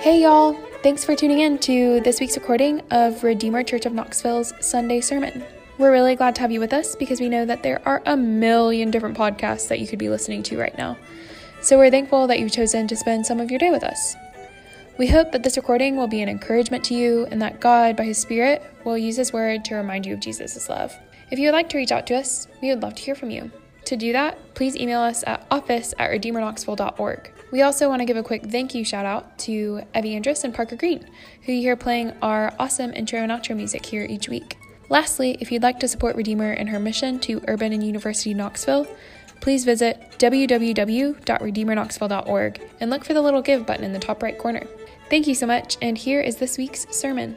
Hey, y'all. Thanks for tuning in to this week's recording of Redeemer Church of Knoxville's Sunday Sermon. We're really glad to have you with us because we know that there are a million different podcasts that you could be listening to right now. So we're thankful that you've chosen to spend some of your day with us. We hope that this recording will be an encouragement to you and that God, by His Spirit, will use His word to remind you of Jesus' love. If you would like to reach out to us, we would love to hear from you. To do that, please email us at office at redeemerknoxville.org. We also want to give a quick thank you shout out to Evie Andrus and Parker Green, who you hear playing our awesome intro and outro music here each week. Lastly, if you'd like to support Redeemer in her mission to Urban and University Knoxville, please visit www.redeemerknoxville.org and look for the little give button in the top right corner. Thank you so much, and here is this week's sermon.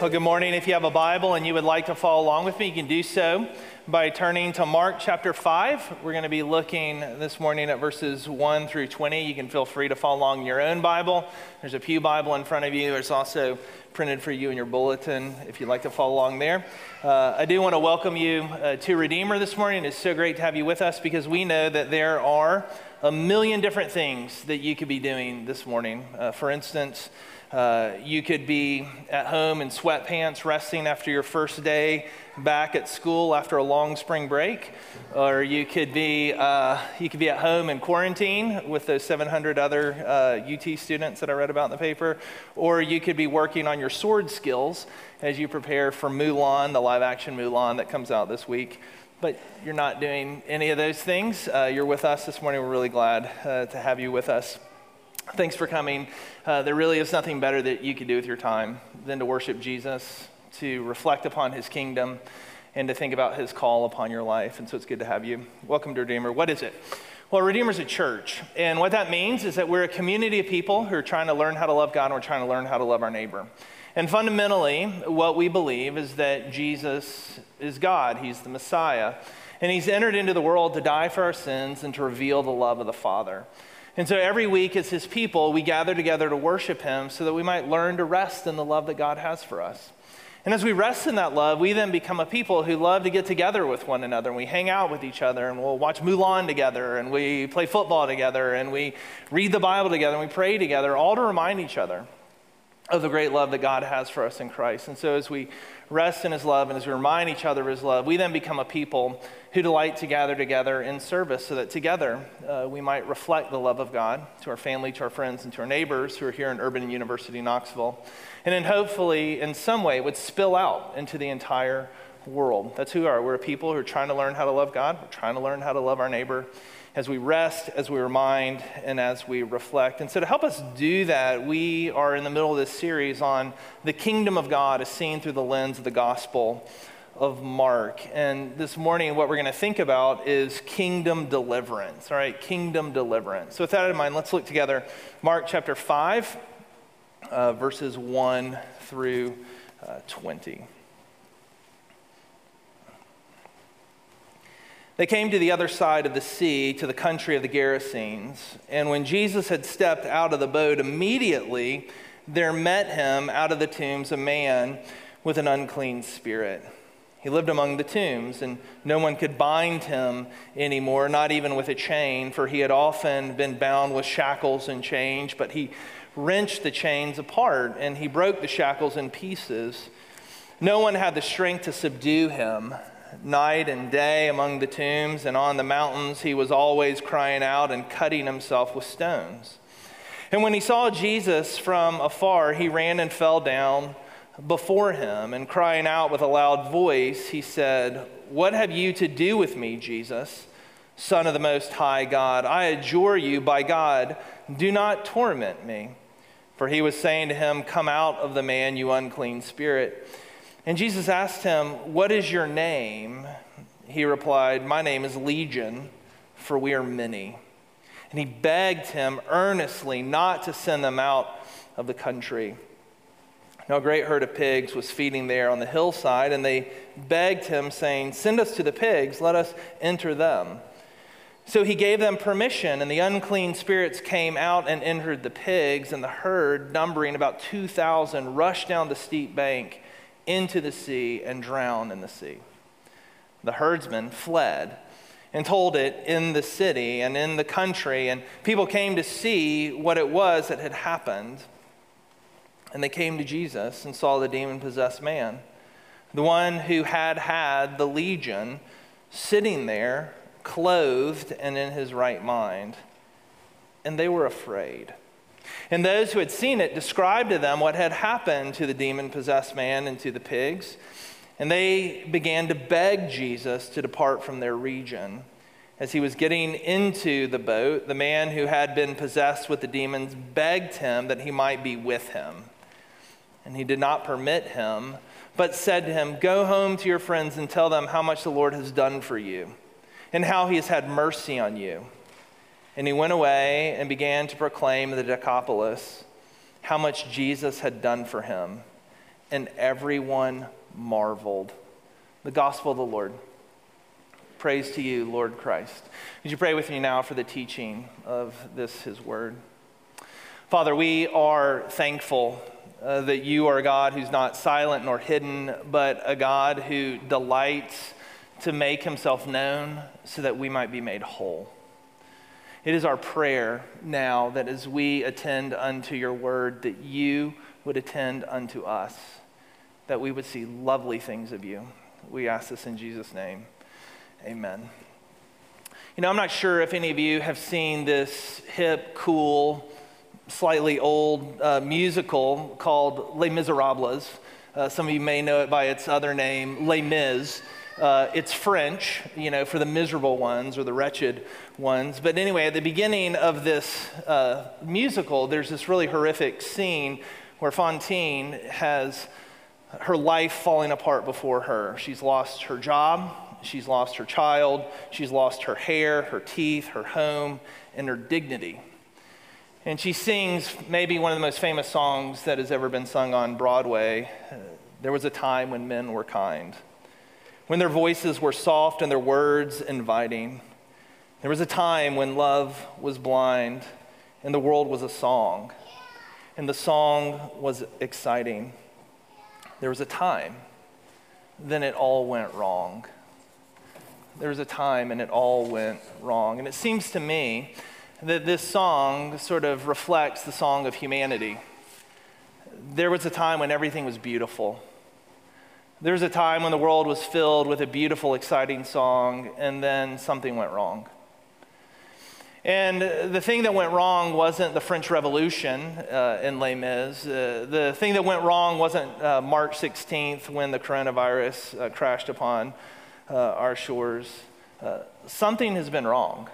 Well, good morning. If you have a Bible and you would like to follow along with me, you can do so by turning to Mark chapter 5. We're going to be looking this morning at verses 1 through 20. You can feel free to follow along in your own Bible. There's a Pew Bible in front of you. There's also printed for you in your bulletin if you'd like to follow along there. Uh, I do want to welcome you uh, to Redeemer this morning. It's so great to have you with us because we know that there are a million different things that you could be doing this morning. Uh, for instance, uh, you could be at home in sweatpants, resting after your first day back at school after a long spring break, or you could be uh, you could be at home in quarantine with those 700 other uh, UT students that I read about in the paper, or you could be working on your sword skills as you prepare for Mulan, the live-action Mulan that comes out this week. But you're not doing any of those things. Uh, you're with us this morning. We're really glad uh, to have you with us. Thanks for coming. Uh, there really is nothing better that you could do with your time than to worship Jesus, to reflect upon his kingdom, and to think about his call upon your life. And so it's good to have you. Welcome to Redeemer. What is it? Well, Redeemer's a church. And what that means is that we're a community of people who are trying to learn how to love God and we're trying to learn how to love our neighbor. And fundamentally, what we believe is that Jesus is God, He's the Messiah. And He's entered into the world to die for our sins and to reveal the love of the Father. And so every week, as his people, we gather together to worship him so that we might learn to rest in the love that God has for us. And as we rest in that love, we then become a people who love to get together with one another. And we hang out with each other and we'll watch Mulan together and we play football together and we read the Bible together and we pray together, all to remind each other of the great love that God has for us in Christ. And so as we rest in his love and as we remind each other of his love, we then become a people who delight to gather together in service so that together uh, we might reflect the love of God to our family, to our friends, and to our neighbors who are here in Urban University Knoxville. And then hopefully, in some way, would spill out into the entire world. That's who we are. We're a people who are trying to learn how to love God, we're trying to learn how to love our neighbor as we rest, as we remind, and as we reflect. And so, to help us do that, we are in the middle of this series on the kingdom of God as seen through the lens of the gospel of Mark. And this morning, what we're going to think about is kingdom deliverance. All right, kingdom deliverance. So, with that in mind, let's look together. Mark chapter 5, uh, verses 1 through uh, 20. They came to the other side of the sea, to the country of the Gerasenes. And when Jesus had stepped out of the boat, immediately there met him out of the tombs a man with an unclean spirit he lived among the tombs, and no one could bind him anymore, not even with a chain, for he had often been bound with shackles and chains. But he wrenched the chains apart, and he broke the shackles in pieces. No one had the strength to subdue him. Night and day among the tombs and on the mountains, he was always crying out and cutting himself with stones. And when he saw Jesus from afar, he ran and fell down before him, and crying out with a loud voice, he said, What have you to do with me, Jesus, Son of the Most High God? I adjure you by God, do not torment me. For he was saying to him, Come out of the man, you unclean spirit. And Jesus asked him, What is your name? He replied, My name is Legion, for we are many. And he begged him earnestly not to send them out of the country. Now, a great herd of pigs was feeding there on the hillside, and they begged him, saying, Send us to the pigs, let us enter them. So he gave them permission, and the unclean spirits came out and entered the pigs, and the herd, numbering about 2,000, rushed down the steep bank into the sea and drowned in the sea. The herdsmen fled and told it in the city and in the country, and people came to see what it was that had happened. And they came to Jesus and saw the demon possessed man, the one who had had the legion, sitting there, clothed and in his right mind. And they were afraid. And those who had seen it described to them what had happened to the demon possessed man and to the pigs. And they began to beg Jesus to depart from their region. As he was getting into the boat, the man who had been possessed with the demons begged him that he might be with him. And he did not permit him, but said to him, Go home to your friends and tell them how much the Lord has done for you and how he has had mercy on you. And he went away and began to proclaim the Decapolis how much Jesus had done for him. And everyone marveled. The gospel of the Lord. Praise to you, Lord Christ. Would you pray with me now for the teaching of this, his word? Father, we are thankful uh, that you are a God who's not silent nor hidden, but a God who delights to make himself known so that we might be made whole. It is our prayer now that as we attend unto your word, that you would attend unto us, that we would see lovely things of you. We ask this in Jesus' name. Amen. You know, I'm not sure if any of you have seen this hip, cool, slightly old uh, musical called Les Miserables. Uh, some of you may know it by its other name, Les Mis. Uh, it's French, you know, for the miserable ones or the wretched ones. But anyway, at the beginning of this uh, musical, there's this really horrific scene where Fantine has her life falling apart before her. She's lost her job, she's lost her child, she's lost her hair, her teeth, her home, and her dignity. And she sings maybe one of the most famous songs that has ever been sung on Broadway. There was a time when men were kind, when their voices were soft and their words inviting. There was a time when love was blind and the world was a song, and the song was exciting. There was a time, then it all went wrong. There was a time and it all went wrong. And it seems to me that this song sort of reflects the song of humanity. There was a time when everything was beautiful. There was a time when the world was filled with a beautiful, exciting song, and then something went wrong. And the thing that went wrong wasn't the French Revolution uh, in Les Mis. Uh, the thing that went wrong wasn't uh, March 16th when the coronavirus uh, crashed upon uh, our shores. Uh, something has been wrong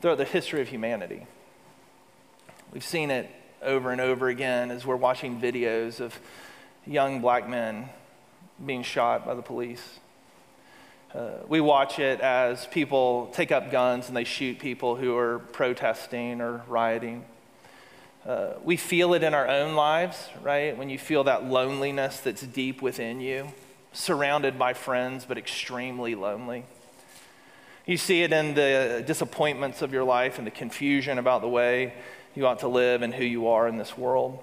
throughout the history of humanity. We've seen it over and over again as we're watching videos of young black men being shot by the police. Uh, we watch it as people take up guns and they shoot people who are protesting or rioting. Uh, we feel it in our own lives, right? When you feel that loneliness that's deep within you, surrounded by friends, but extremely lonely. You see it in the disappointments of your life and the confusion about the way you ought to live and who you are in this world.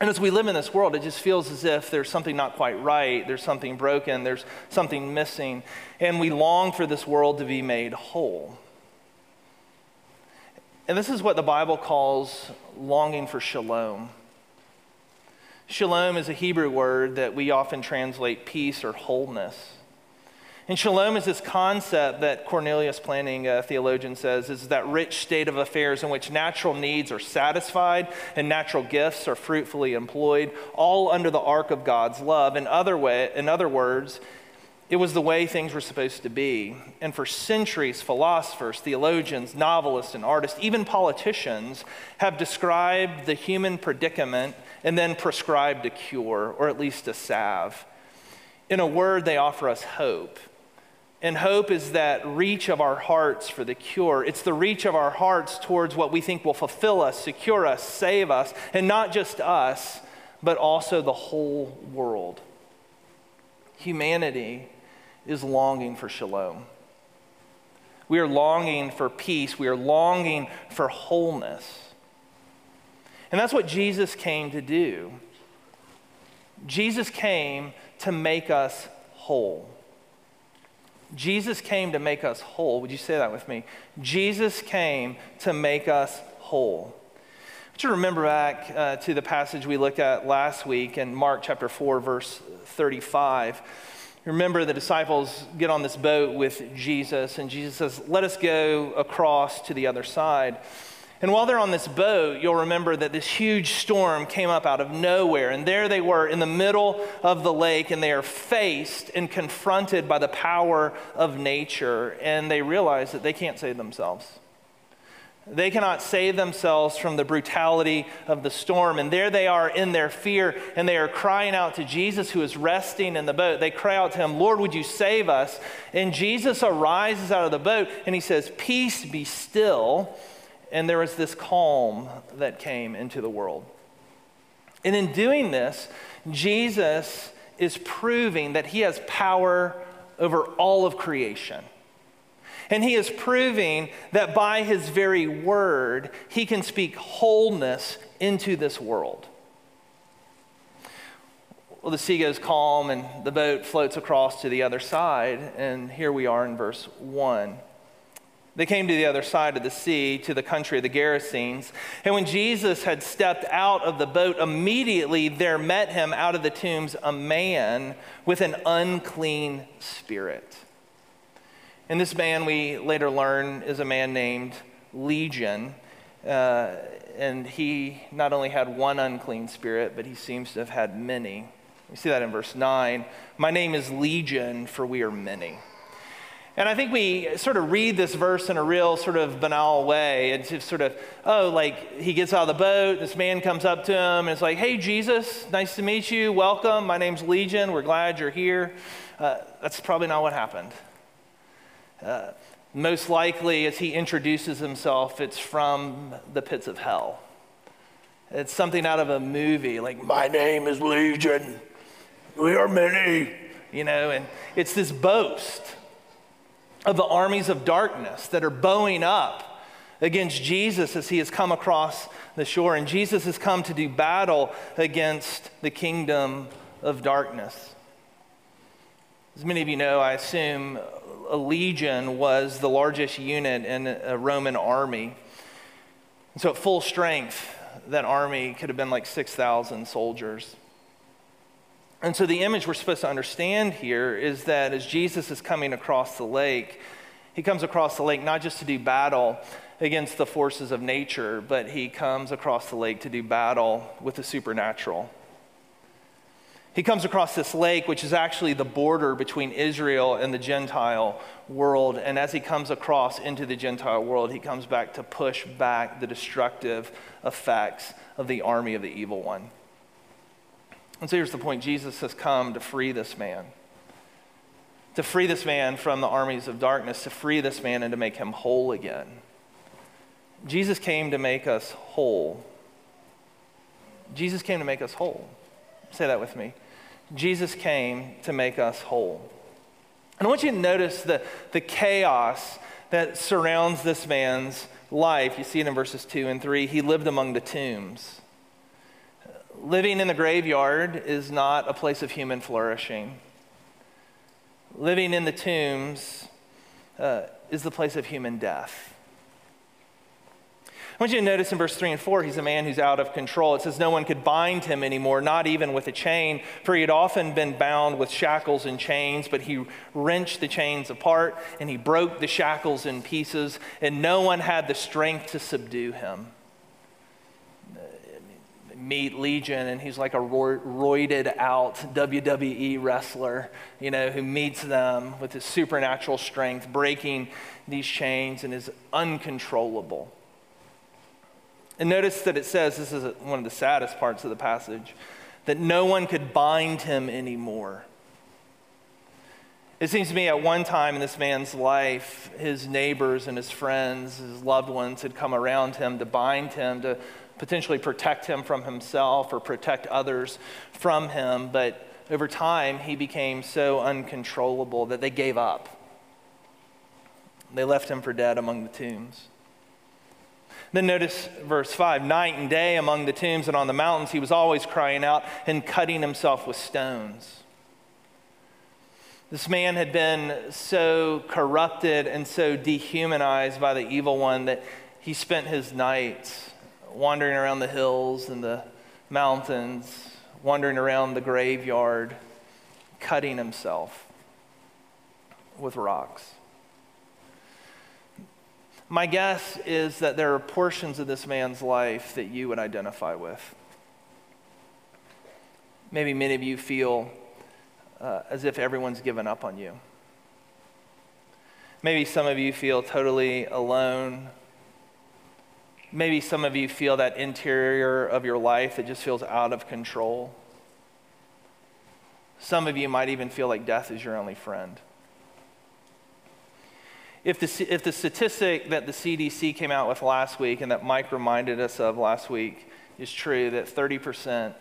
And as we live in this world, it just feels as if there's something not quite right, there's something broken, there's something missing, and we long for this world to be made whole. And this is what the Bible calls longing for shalom. Shalom is a Hebrew word that we often translate peace or wholeness. And shalom is this concept that Cornelius Plantinga, a theologian, says is that rich state of affairs in which natural needs are satisfied and natural gifts are fruitfully employed, all under the arc of God's love. In other, way, in other words, it was the way things were supposed to be. And for centuries, philosophers, theologians, novelists, and artists, even politicians, have described the human predicament and then prescribed a cure, or at least a salve. In a word, they offer us hope. And hope is that reach of our hearts for the cure. It's the reach of our hearts towards what we think will fulfill us, secure us, save us, and not just us, but also the whole world. Humanity is longing for shalom. We are longing for peace. We are longing for wholeness. And that's what Jesus came to do. Jesus came to make us whole. Jesus came to make us whole. Would you say that with me? Jesus came to make us whole. I want you to remember back uh, to the passage we looked at last week in Mark chapter 4, verse 35. Remember, the disciples get on this boat with Jesus, and Jesus says, Let us go across to the other side. And while they're on this boat, you'll remember that this huge storm came up out of nowhere. And there they were in the middle of the lake, and they are faced and confronted by the power of nature. And they realize that they can't save themselves. They cannot save themselves from the brutality of the storm. And there they are in their fear, and they are crying out to Jesus, who is resting in the boat. They cry out to him, Lord, would you save us? And Jesus arises out of the boat, and he says, Peace be still. And there was this calm that came into the world. And in doing this, Jesus is proving that he has power over all of creation. And he is proving that by his very word, he can speak wholeness into this world. Well, the sea goes calm and the boat floats across to the other side. And here we are in verse 1. They came to the other side of the sea, to the country of the Gerasenes. And when Jesus had stepped out of the boat, immediately there met him out of the tombs a man with an unclean spirit. And this man, we later learn, is a man named Legion. Uh, and he not only had one unclean spirit, but he seems to have had many. We see that in verse 9. My name is Legion, for we are many. And I think we sort of read this verse in a real sort of banal way. It's just sort of, oh, like he gets out of the boat, this man comes up to him, and it's like, hey, Jesus, nice to meet you, welcome. My name's Legion, we're glad you're here. Uh, that's probably not what happened. Uh, most likely, as he introduces himself, it's from the pits of hell. It's something out of a movie, like, My name is Legion. We are many. You know, and it's this boast of the armies of darkness that are bowing up against Jesus as he has come across the shore. And Jesus has come to do battle against the kingdom of darkness. As many of you know, I assume a legion was the largest unit in a Roman army. And so, at full strength, that army could have been like 6,000 soldiers. And so, the image we're supposed to understand here is that as Jesus is coming across the lake, he comes across the lake not just to do battle against the forces of nature, but he comes across the lake to do battle with the supernatural. He comes across this lake, which is actually the border between Israel and the Gentile world. And as he comes across into the Gentile world, he comes back to push back the destructive effects of the army of the evil one. And so here's the point Jesus has come to free this man, to free this man from the armies of darkness, to free this man and to make him whole again. Jesus came to make us whole. Jesus came to make us whole. Say that with me. Jesus came to make us whole. And I want you to notice the, the chaos that surrounds this man's life. You see it in verses 2 and 3. He lived among the tombs. Living in the graveyard is not a place of human flourishing. Living in the tombs uh, is the place of human death. I want you to notice in verse 3 and 4, he's a man who's out of control. It says no one could bind him anymore, not even with a chain, for he had often been bound with shackles and chains, but he wrenched the chains apart and he broke the shackles in pieces, and no one had the strength to subdue him. Meet Legion, and he's like a roided out WWE wrestler, you know, who meets them with his supernatural strength, breaking these chains and is uncontrollable. And notice that it says this is one of the saddest parts of the passage that no one could bind him anymore. It seems to me at one time in this man's life, his neighbors and his friends, his loved ones had come around him to bind him, to potentially protect him from himself or protect others from him. But over time, he became so uncontrollable that they gave up. They left him for dead among the tombs. Then notice verse 5 night and day among the tombs and on the mountains, he was always crying out and cutting himself with stones. This man had been so corrupted and so dehumanized by the evil one that he spent his nights wandering around the hills and the mountains, wandering around the graveyard, cutting himself with rocks. My guess is that there are portions of this man's life that you would identify with. Maybe many of you feel uh, as if everyone's given up on you. Maybe some of you feel totally alone. Maybe some of you feel that interior of your life that just feels out of control. Some of you might even feel like death is your only friend. If the, if the statistic that the CDC came out with last week and that Mike reminded us of last week is true, that 30%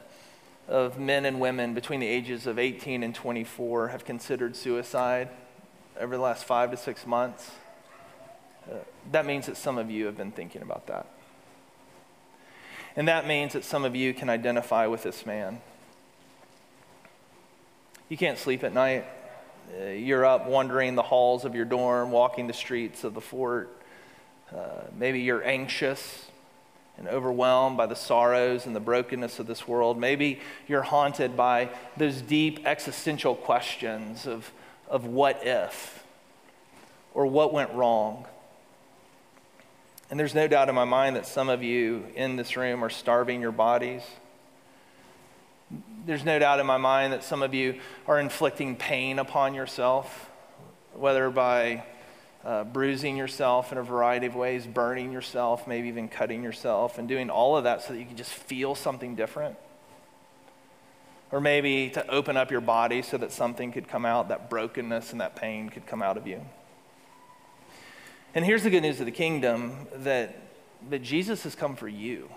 of men and women between the ages of 18 and 24 have considered suicide over the last five to six months. Uh, that means that some of you have been thinking about that. And that means that some of you can identify with this man. You can't sleep at night. Uh, you're up wandering the halls of your dorm, walking the streets of the fort. Uh, maybe you're anxious and overwhelmed by the sorrows and the brokenness of this world. Maybe you're haunted by those deep existential questions of, of what if or what went wrong. And there's no doubt in my mind that some of you in this room are starving your bodies. There's no doubt in my mind that some of you are inflicting pain upon yourself, whether by uh, bruising yourself in a variety of ways, burning yourself, maybe even cutting yourself, and doing all of that so that you can just feel something different. Or maybe to open up your body so that something could come out, that brokenness and that pain could come out of you. And here's the good news of the kingdom that, that Jesus has come for you.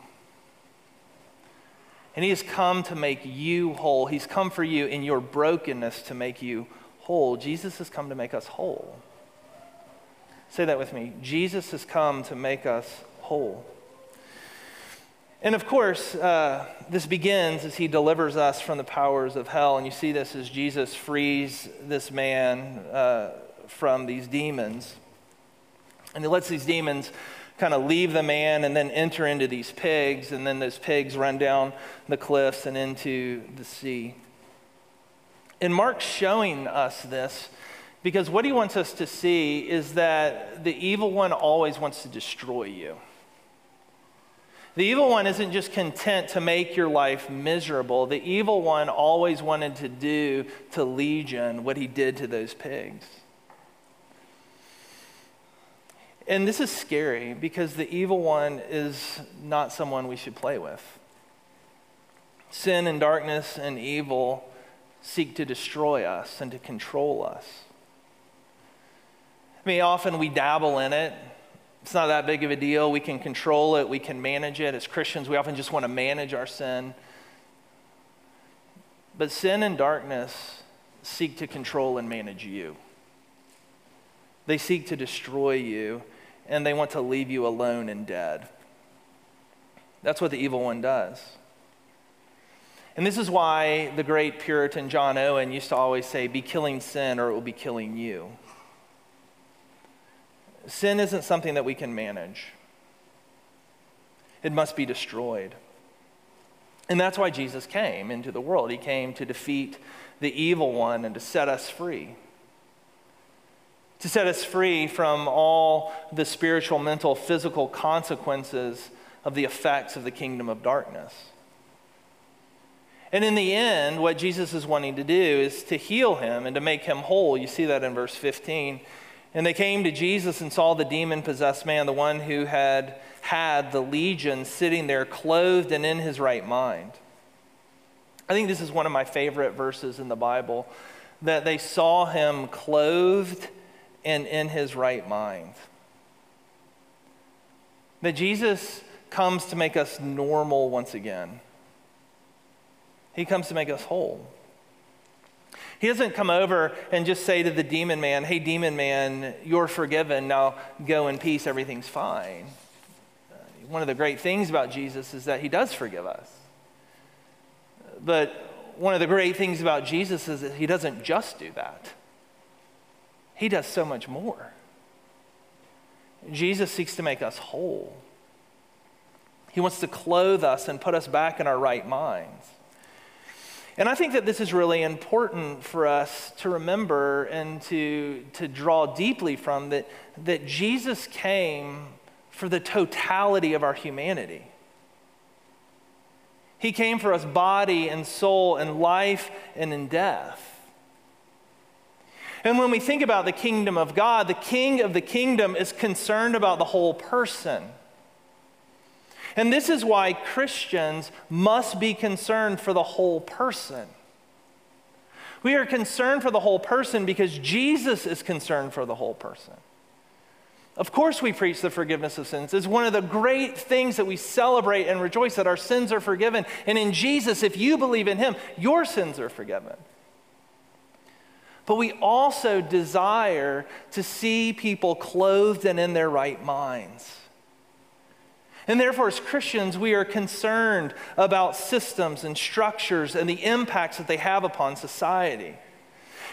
And he has come to make you whole. He's come for you in your brokenness to make you whole. Jesus has come to make us whole. Say that with me. Jesus has come to make us whole. And of course, uh, this begins as he delivers us from the powers of hell. And you see this as Jesus frees this man uh, from these demons. And he lets these demons kind of leave the man and then enter into these pigs. And then those pigs run down the cliffs and into the sea. And Mark's showing us this because what he wants us to see is that the evil one always wants to destroy you. The evil one isn't just content to make your life miserable. The evil one always wanted to do to Legion what he did to those pigs. And this is scary because the evil one is not someone we should play with. Sin and darkness and evil seek to destroy us and to control us. I mean, often we dabble in it. It's not that big of a deal. We can control it, we can manage it. As Christians, we often just want to manage our sin. But sin and darkness seek to control and manage you. They seek to destroy you, and they want to leave you alone and dead. That's what the evil one does. And this is why the great Puritan John Owen used to always say, Be killing sin, or it will be killing you. Sin isn't something that we can manage, it must be destroyed. And that's why Jesus came into the world. He came to defeat the evil one and to set us free. To set us free from all the spiritual, mental, physical consequences of the effects of the kingdom of darkness. And in the end, what Jesus is wanting to do is to heal him and to make him whole. You see that in verse 15. And they came to Jesus and saw the demon possessed man, the one who had had the legion, sitting there clothed and in his right mind. I think this is one of my favorite verses in the Bible that they saw him clothed and in his right mind. That Jesus comes to make us normal once again, he comes to make us whole. He doesn't come over and just say to the demon man, Hey, demon man, you're forgiven. Now go in peace. Everything's fine. One of the great things about Jesus is that he does forgive us. But one of the great things about Jesus is that he doesn't just do that. He does so much more. Jesus seeks to make us whole. He wants to clothe us and put us back in our right minds. And I think that this is really important for us to remember and to, to draw deeply from that, that Jesus came for the totality of our humanity. He came for us body and soul and life and in death. And when we think about the kingdom of God, the king of the kingdom is concerned about the whole person. And this is why Christians must be concerned for the whole person. We are concerned for the whole person because Jesus is concerned for the whole person. Of course, we preach the forgiveness of sins. It's one of the great things that we celebrate and rejoice that our sins are forgiven. And in Jesus, if you believe in Him, your sins are forgiven. But we also desire to see people clothed and in their right minds. And therefore, as Christians, we are concerned about systems and structures and the impacts that they have upon society.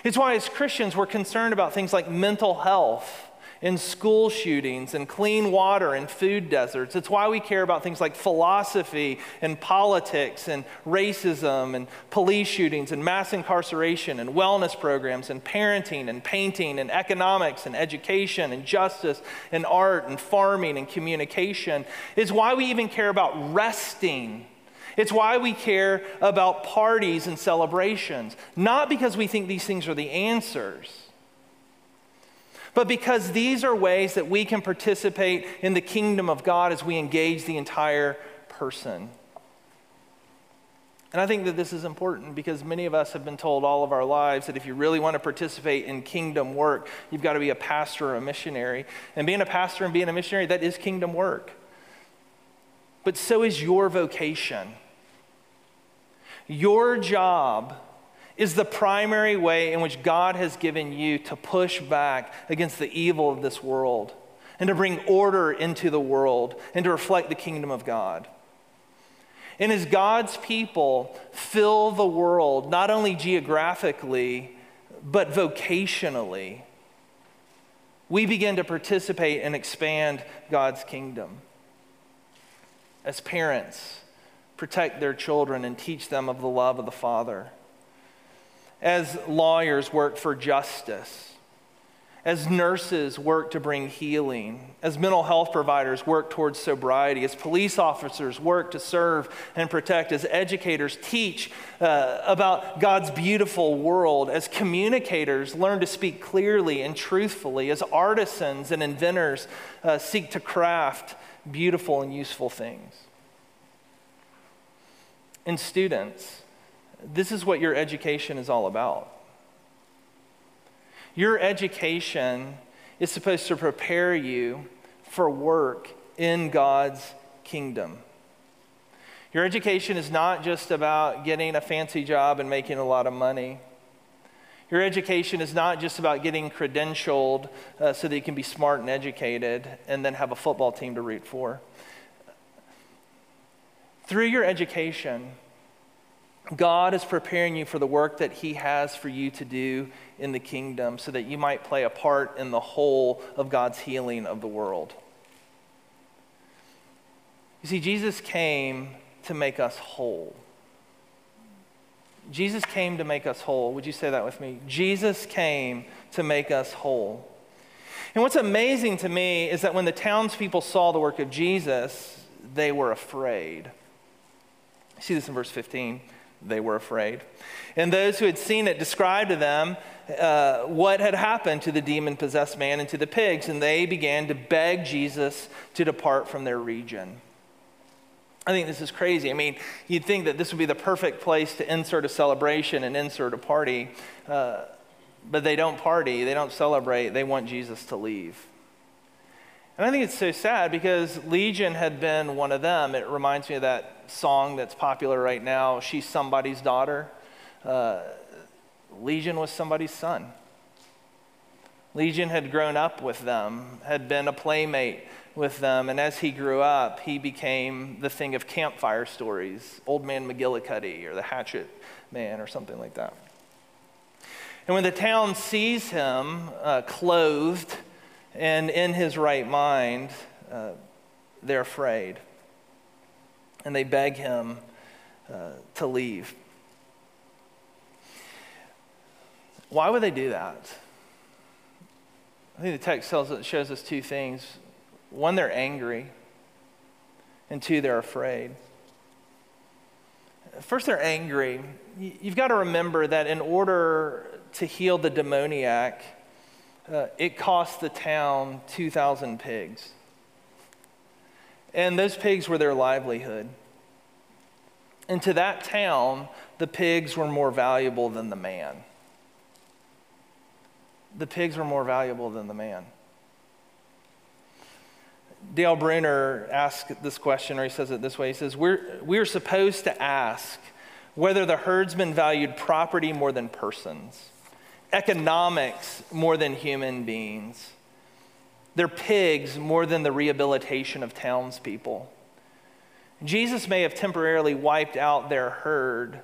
It's why, as Christians, we're concerned about things like mental health in school shootings and clean water and food deserts. It's why we care about things like philosophy and politics and racism and police shootings and mass incarceration and wellness programs and parenting and painting and economics and education and justice and art and farming and communication. It's why we even care about resting. It's why we care about parties and celebrations, not because we think these things are the answers but because these are ways that we can participate in the kingdom of God as we engage the entire person. And I think that this is important because many of us have been told all of our lives that if you really want to participate in kingdom work, you've got to be a pastor or a missionary. And being a pastor and being a missionary, that is kingdom work. But so is your vocation. Your job is the primary way in which God has given you to push back against the evil of this world and to bring order into the world and to reflect the kingdom of God. And as God's people fill the world, not only geographically, but vocationally, we begin to participate and expand God's kingdom. As parents, protect their children and teach them of the love of the Father as lawyers work for justice, as nurses work to bring healing, as mental health providers work towards sobriety, as police officers work to serve and protect, as educators teach uh, about God's beautiful world, as communicators learn to speak clearly and truthfully, as artisans and inventors uh, seek to craft beautiful and useful things. And students, this is what your education is all about. Your education is supposed to prepare you for work in God's kingdom. Your education is not just about getting a fancy job and making a lot of money. Your education is not just about getting credentialed uh, so that you can be smart and educated and then have a football team to root for. Through your education, God is preparing you for the work that He has for you to do in the kingdom so that you might play a part in the whole of God's healing of the world. You see, Jesus came to make us whole. Jesus came to make us whole. Would you say that with me? Jesus came to make us whole. And what's amazing to me is that when the townspeople saw the work of Jesus, they were afraid. see this in verse 15 they were afraid. And those who had seen it described to them uh, what had happened to the demon possessed man and to the pigs, and they began to beg Jesus to depart from their region. I think this is crazy. I mean, you'd think that this would be the perfect place to insert a celebration and insert a party, uh, but they don't party, they don't celebrate, they want Jesus to leave. And I think it's so sad because Legion had been one of them. It reminds me of that song that's popular right now, She's Somebody's Daughter. Uh, Legion was somebody's son. Legion had grown up with them, had been a playmate with them, and as he grew up, he became the thing of campfire stories, Old Man McGillicuddy or the Hatchet Man or something like that. And when the town sees him uh, clothed and in his right mind, uh, they're afraid. And they beg him uh, to leave. Why would they do that? I think the text tells shows us two things. One, they're angry, and two, they're afraid. First, they're angry. You've got to remember that in order to heal the demoniac, uh, it cost the town 2,000 pigs. And those pigs were their livelihood. And to that town, the pigs were more valuable than the man. The pigs were more valuable than the man. Dale Bruner asks this question, or he says it this way He says, We're, we're supposed to ask whether the herdsman valued property more than persons, economics more than human beings, They're pigs more than the rehabilitation of townspeople. Jesus may have temporarily wiped out their herd,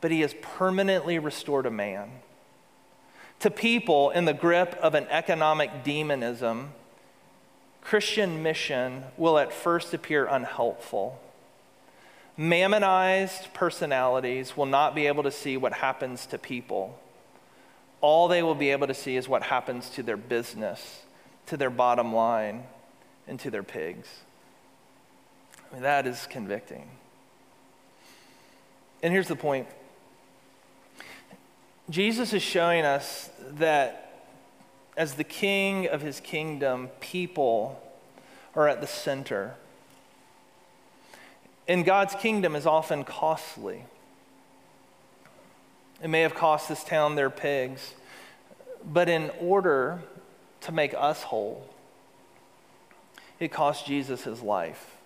but he has permanently restored a man. To people in the grip of an economic demonism, Christian mission will at first appear unhelpful. Mammonized personalities will not be able to see what happens to people. All they will be able to see is what happens to their business, to their bottom line, and to their pigs. I mean, that is convicting. And here's the point Jesus is showing us that as the king of his kingdom, people are at the center. And God's kingdom is often costly. It may have cost this town their pigs, but in order to make us whole, it cost Jesus his life.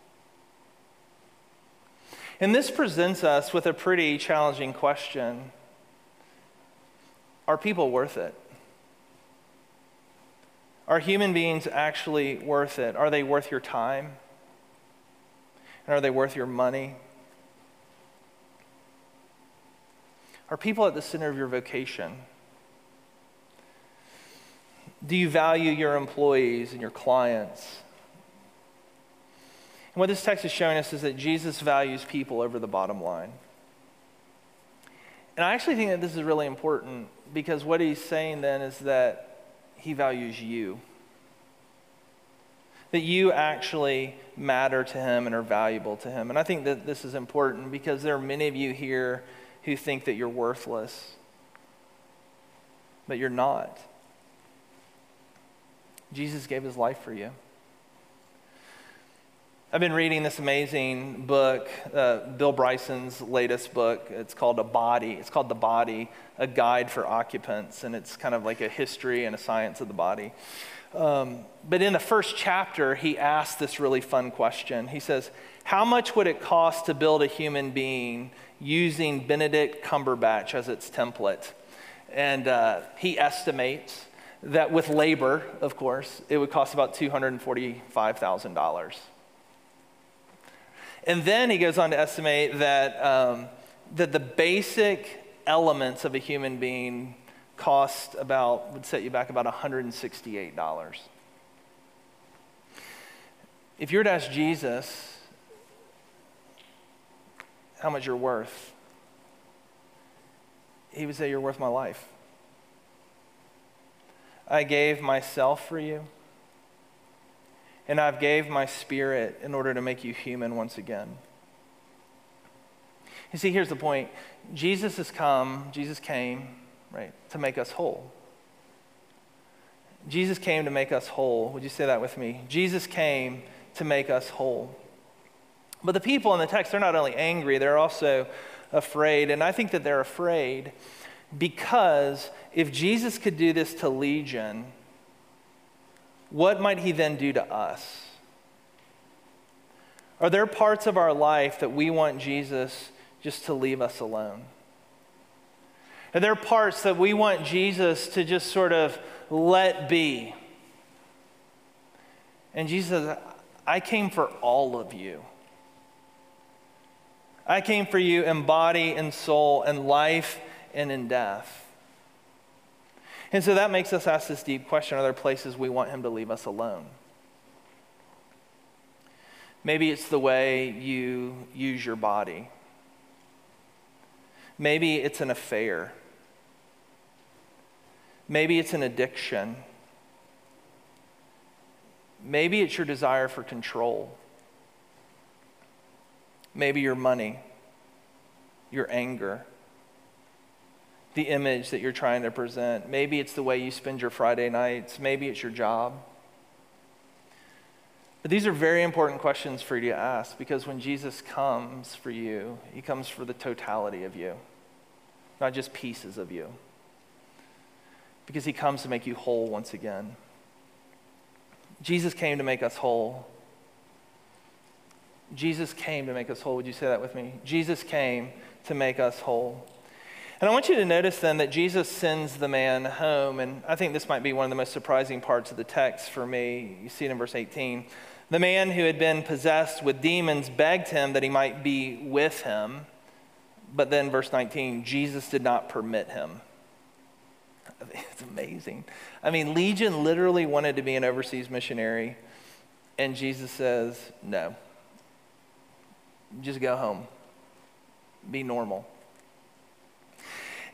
And this presents us with a pretty challenging question Are people worth it? Are human beings actually worth it? Are they worth your time? And are they worth your money? Are people at the center of your vocation? Do you value your employees and your clients? And what this text is showing us is that Jesus values people over the bottom line. And I actually think that this is really important because what he's saying then is that he values you. That you actually matter to him and are valuable to him. And I think that this is important because there are many of you here who think that you're worthless, but you're not. Jesus gave his life for you. I've been reading this amazing book, uh, Bill Bryson's latest book. It's called A Body. It's called The Body, a guide for occupants. And it's kind of like a history and a science of the body. Um, but in the first chapter, he asks this really fun question. He says, How much would it cost to build a human being using Benedict Cumberbatch as its template? And uh, he estimates that with labor, of course, it would cost about $245,000. And then he goes on to estimate that, um, that the basic elements of a human being cost about, would set you back about $168. If you were to ask Jesus how much you're worth, he would say, You're worth my life. I gave myself for you and I've gave my spirit in order to make you human once again. You see, here's the point. Jesus has come, Jesus came, right, to make us whole. Jesus came to make us whole. Would you say that with me? Jesus came to make us whole. But the people in the text, they're not only angry, they're also afraid. And I think that they're afraid because if Jesus could do this to Legion, what might he then do to us? Are there parts of our life that we want Jesus just to leave us alone? Are there are parts that we want Jesus to just sort of let be? And Jesus I came for all of you. I came for you in body and soul, in life and in death. And so that makes us ask this deep question Are there places we want Him to leave us alone? Maybe it's the way you use your body. Maybe it's an affair. Maybe it's an addiction. Maybe it's your desire for control. Maybe your money, your anger, the image that you're trying to present. Maybe it's the way you spend your Friday nights. Maybe it's your job. But these are very important questions for you to ask because when Jesus comes for you, he comes for the totality of you, not just pieces of you. Because he comes to make you whole once again. Jesus came to make us whole. Jesus came to make us whole. Would you say that with me? Jesus came to make us whole. And I want you to notice then that Jesus sends the man home. And I think this might be one of the most surprising parts of the text for me. You see it in verse 18. The man who had been possessed with demons begged him that he might be with him. But then, verse 19, Jesus did not permit him. It's amazing. I mean, Legion literally wanted to be an overseas missionary, and Jesus says, no. Just go home, be normal.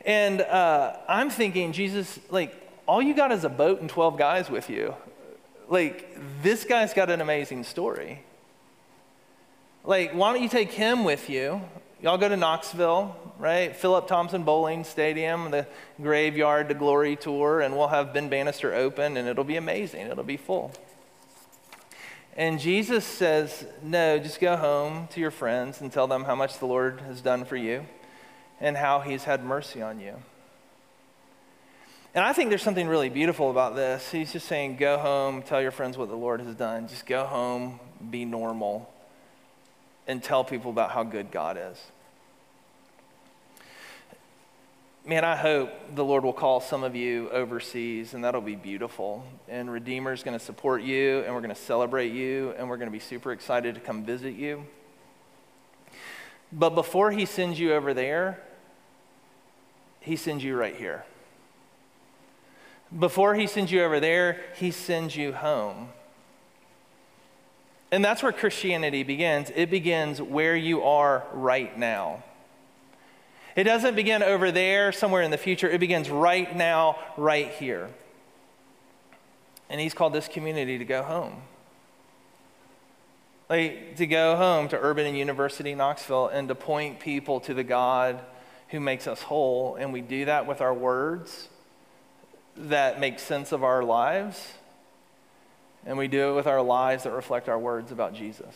And uh, I'm thinking, Jesus, like, all you got is a boat and 12 guys with you like, this guy's got an amazing story. Like, why don't you take him with you? Y'all go to Knoxville, right? Philip Thompson Boling Stadium, the Graveyard to Glory tour, and we'll have Ben Bannister open, and it'll be amazing. It'll be full. And Jesus says, No, just go home to your friends and tell them how much the Lord has done for you and how he's had mercy on you. And I think there's something really beautiful about this. He's just saying, go home, tell your friends what the Lord has done. Just go home, be normal, and tell people about how good God is. Man, I hope the Lord will call some of you overseas, and that'll be beautiful. And Redeemer's going to support you, and we're going to celebrate you, and we're going to be super excited to come visit you. But before He sends you over there, He sends you right here. Before he sends you over there, he sends you home. And that's where Christianity begins. It begins where you are right now. It doesn't begin over there, somewhere in the future. It begins right now, right here. And he's called this community to go home. Like to go home to Urban and University Knoxville and to point people to the God who makes us whole. And we do that with our words that make sense of our lives, and we do it with our lives that reflect our words about Jesus.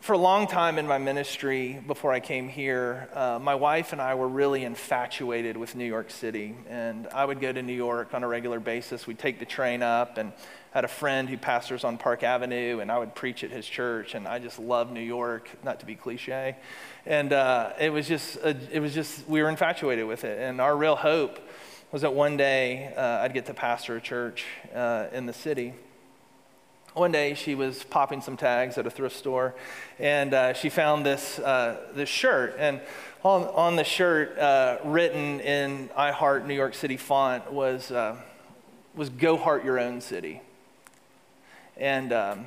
For a long time in my ministry, before I came here, uh, my wife and I were really infatuated with New York City. And I would go to New York on a regular basis. We'd take the train up, and had a friend who pastors on Park Avenue, and I would preach at his church. And I just love New York, not to be cliche. And uh, it was just, a, it was just, we were infatuated with it. And our real hope was that one day uh, I'd get to pastor a church uh, in the city. One day she was popping some tags at a thrift store, and uh, she found this, uh, this shirt. And on, on the shirt, uh, written in I Heart New York City font, was, was Go Heart Your Own City. And um,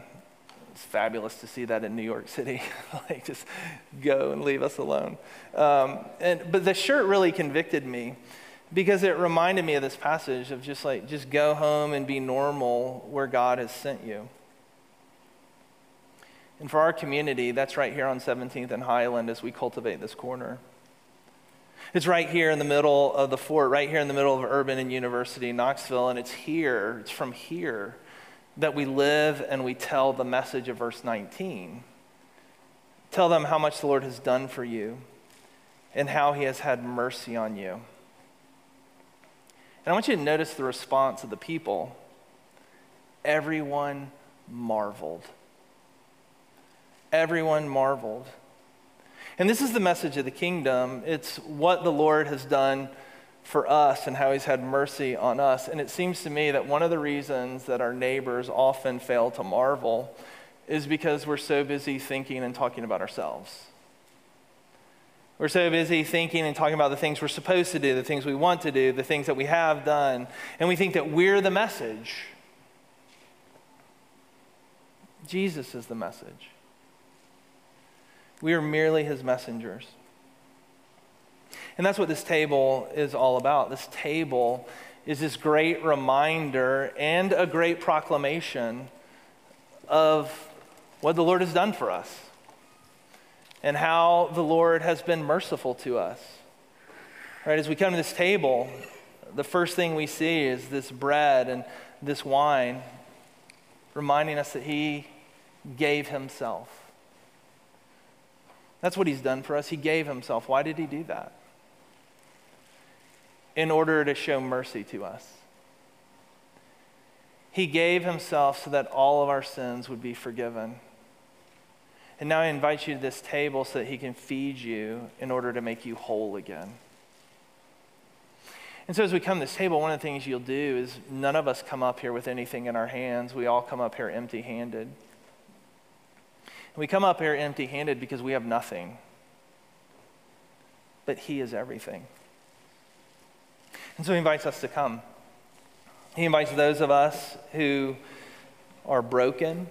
it's fabulous to see that in New York City. like, just go and leave us alone. Um, and, but the shirt really convicted me because it reminded me of this passage of just like, just go home and be normal where God has sent you. And for our community, that's right here on 17th and Highland as we cultivate this corner. It's right here in the middle of the fort, right here in the middle of Urban and University, Knoxville, and it's here, it's from here that we live and we tell the message of verse 19. Tell them how much the Lord has done for you and how he has had mercy on you. And I want you to notice the response of the people. Everyone marveled. Everyone marveled. And this is the message of the kingdom. It's what the Lord has done for us and how he's had mercy on us. And it seems to me that one of the reasons that our neighbors often fail to marvel is because we're so busy thinking and talking about ourselves. We're so busy thinking and talking about the things we're supposed to do, the things we want to do, the things that we have done, and we think that we're the message. Jesus is the message. We are merely his messengers. And that's what this table is all about. This table is this great reminder and a great proclamation of what the Lord has done for us and how the Lord has been merciful to us. Right, as we come to this table, the first thing we see is this bread and this wine reminding us that He gave Himself. That's what He's done for us. He gave Himself. Why did He do that? In order to show mercy to us. He gave Himself so that all of our sins would be forgiven. And now I invite you to this table so that he can feed you in order to make you whole again. And so, as we come to this table, one of the things you'll do is none of us come up here with anything in our hands. We all come up here empty handed. We come up here empty handed because we have nothing. But He is everything. And so, He invites us to come. He invites those of us who are broken,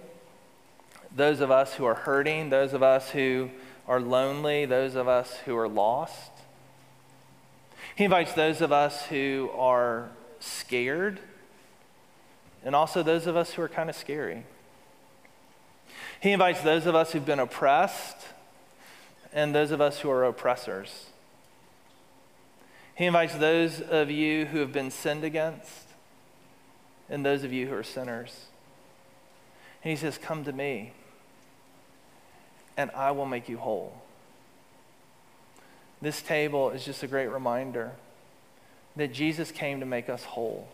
those of us who are hurting, those of us who are lonely, those of us who are lost. He invites those of us who are scared, and also those of us who are kind of scary. He invites those of us who've been oppressed, and those of us who are oppressors. He invites those of you who have been sinned against, and those of you who are sinners. And he says, Come to me and I will make you whole. This table is just a great reminder that Jesus came to make us whole.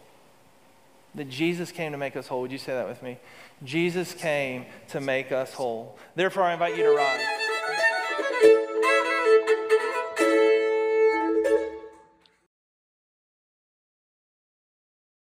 That Jesus came to make us whole. Would you say that with me? Jesus came to make us whole. Therefore, I invite you to rise.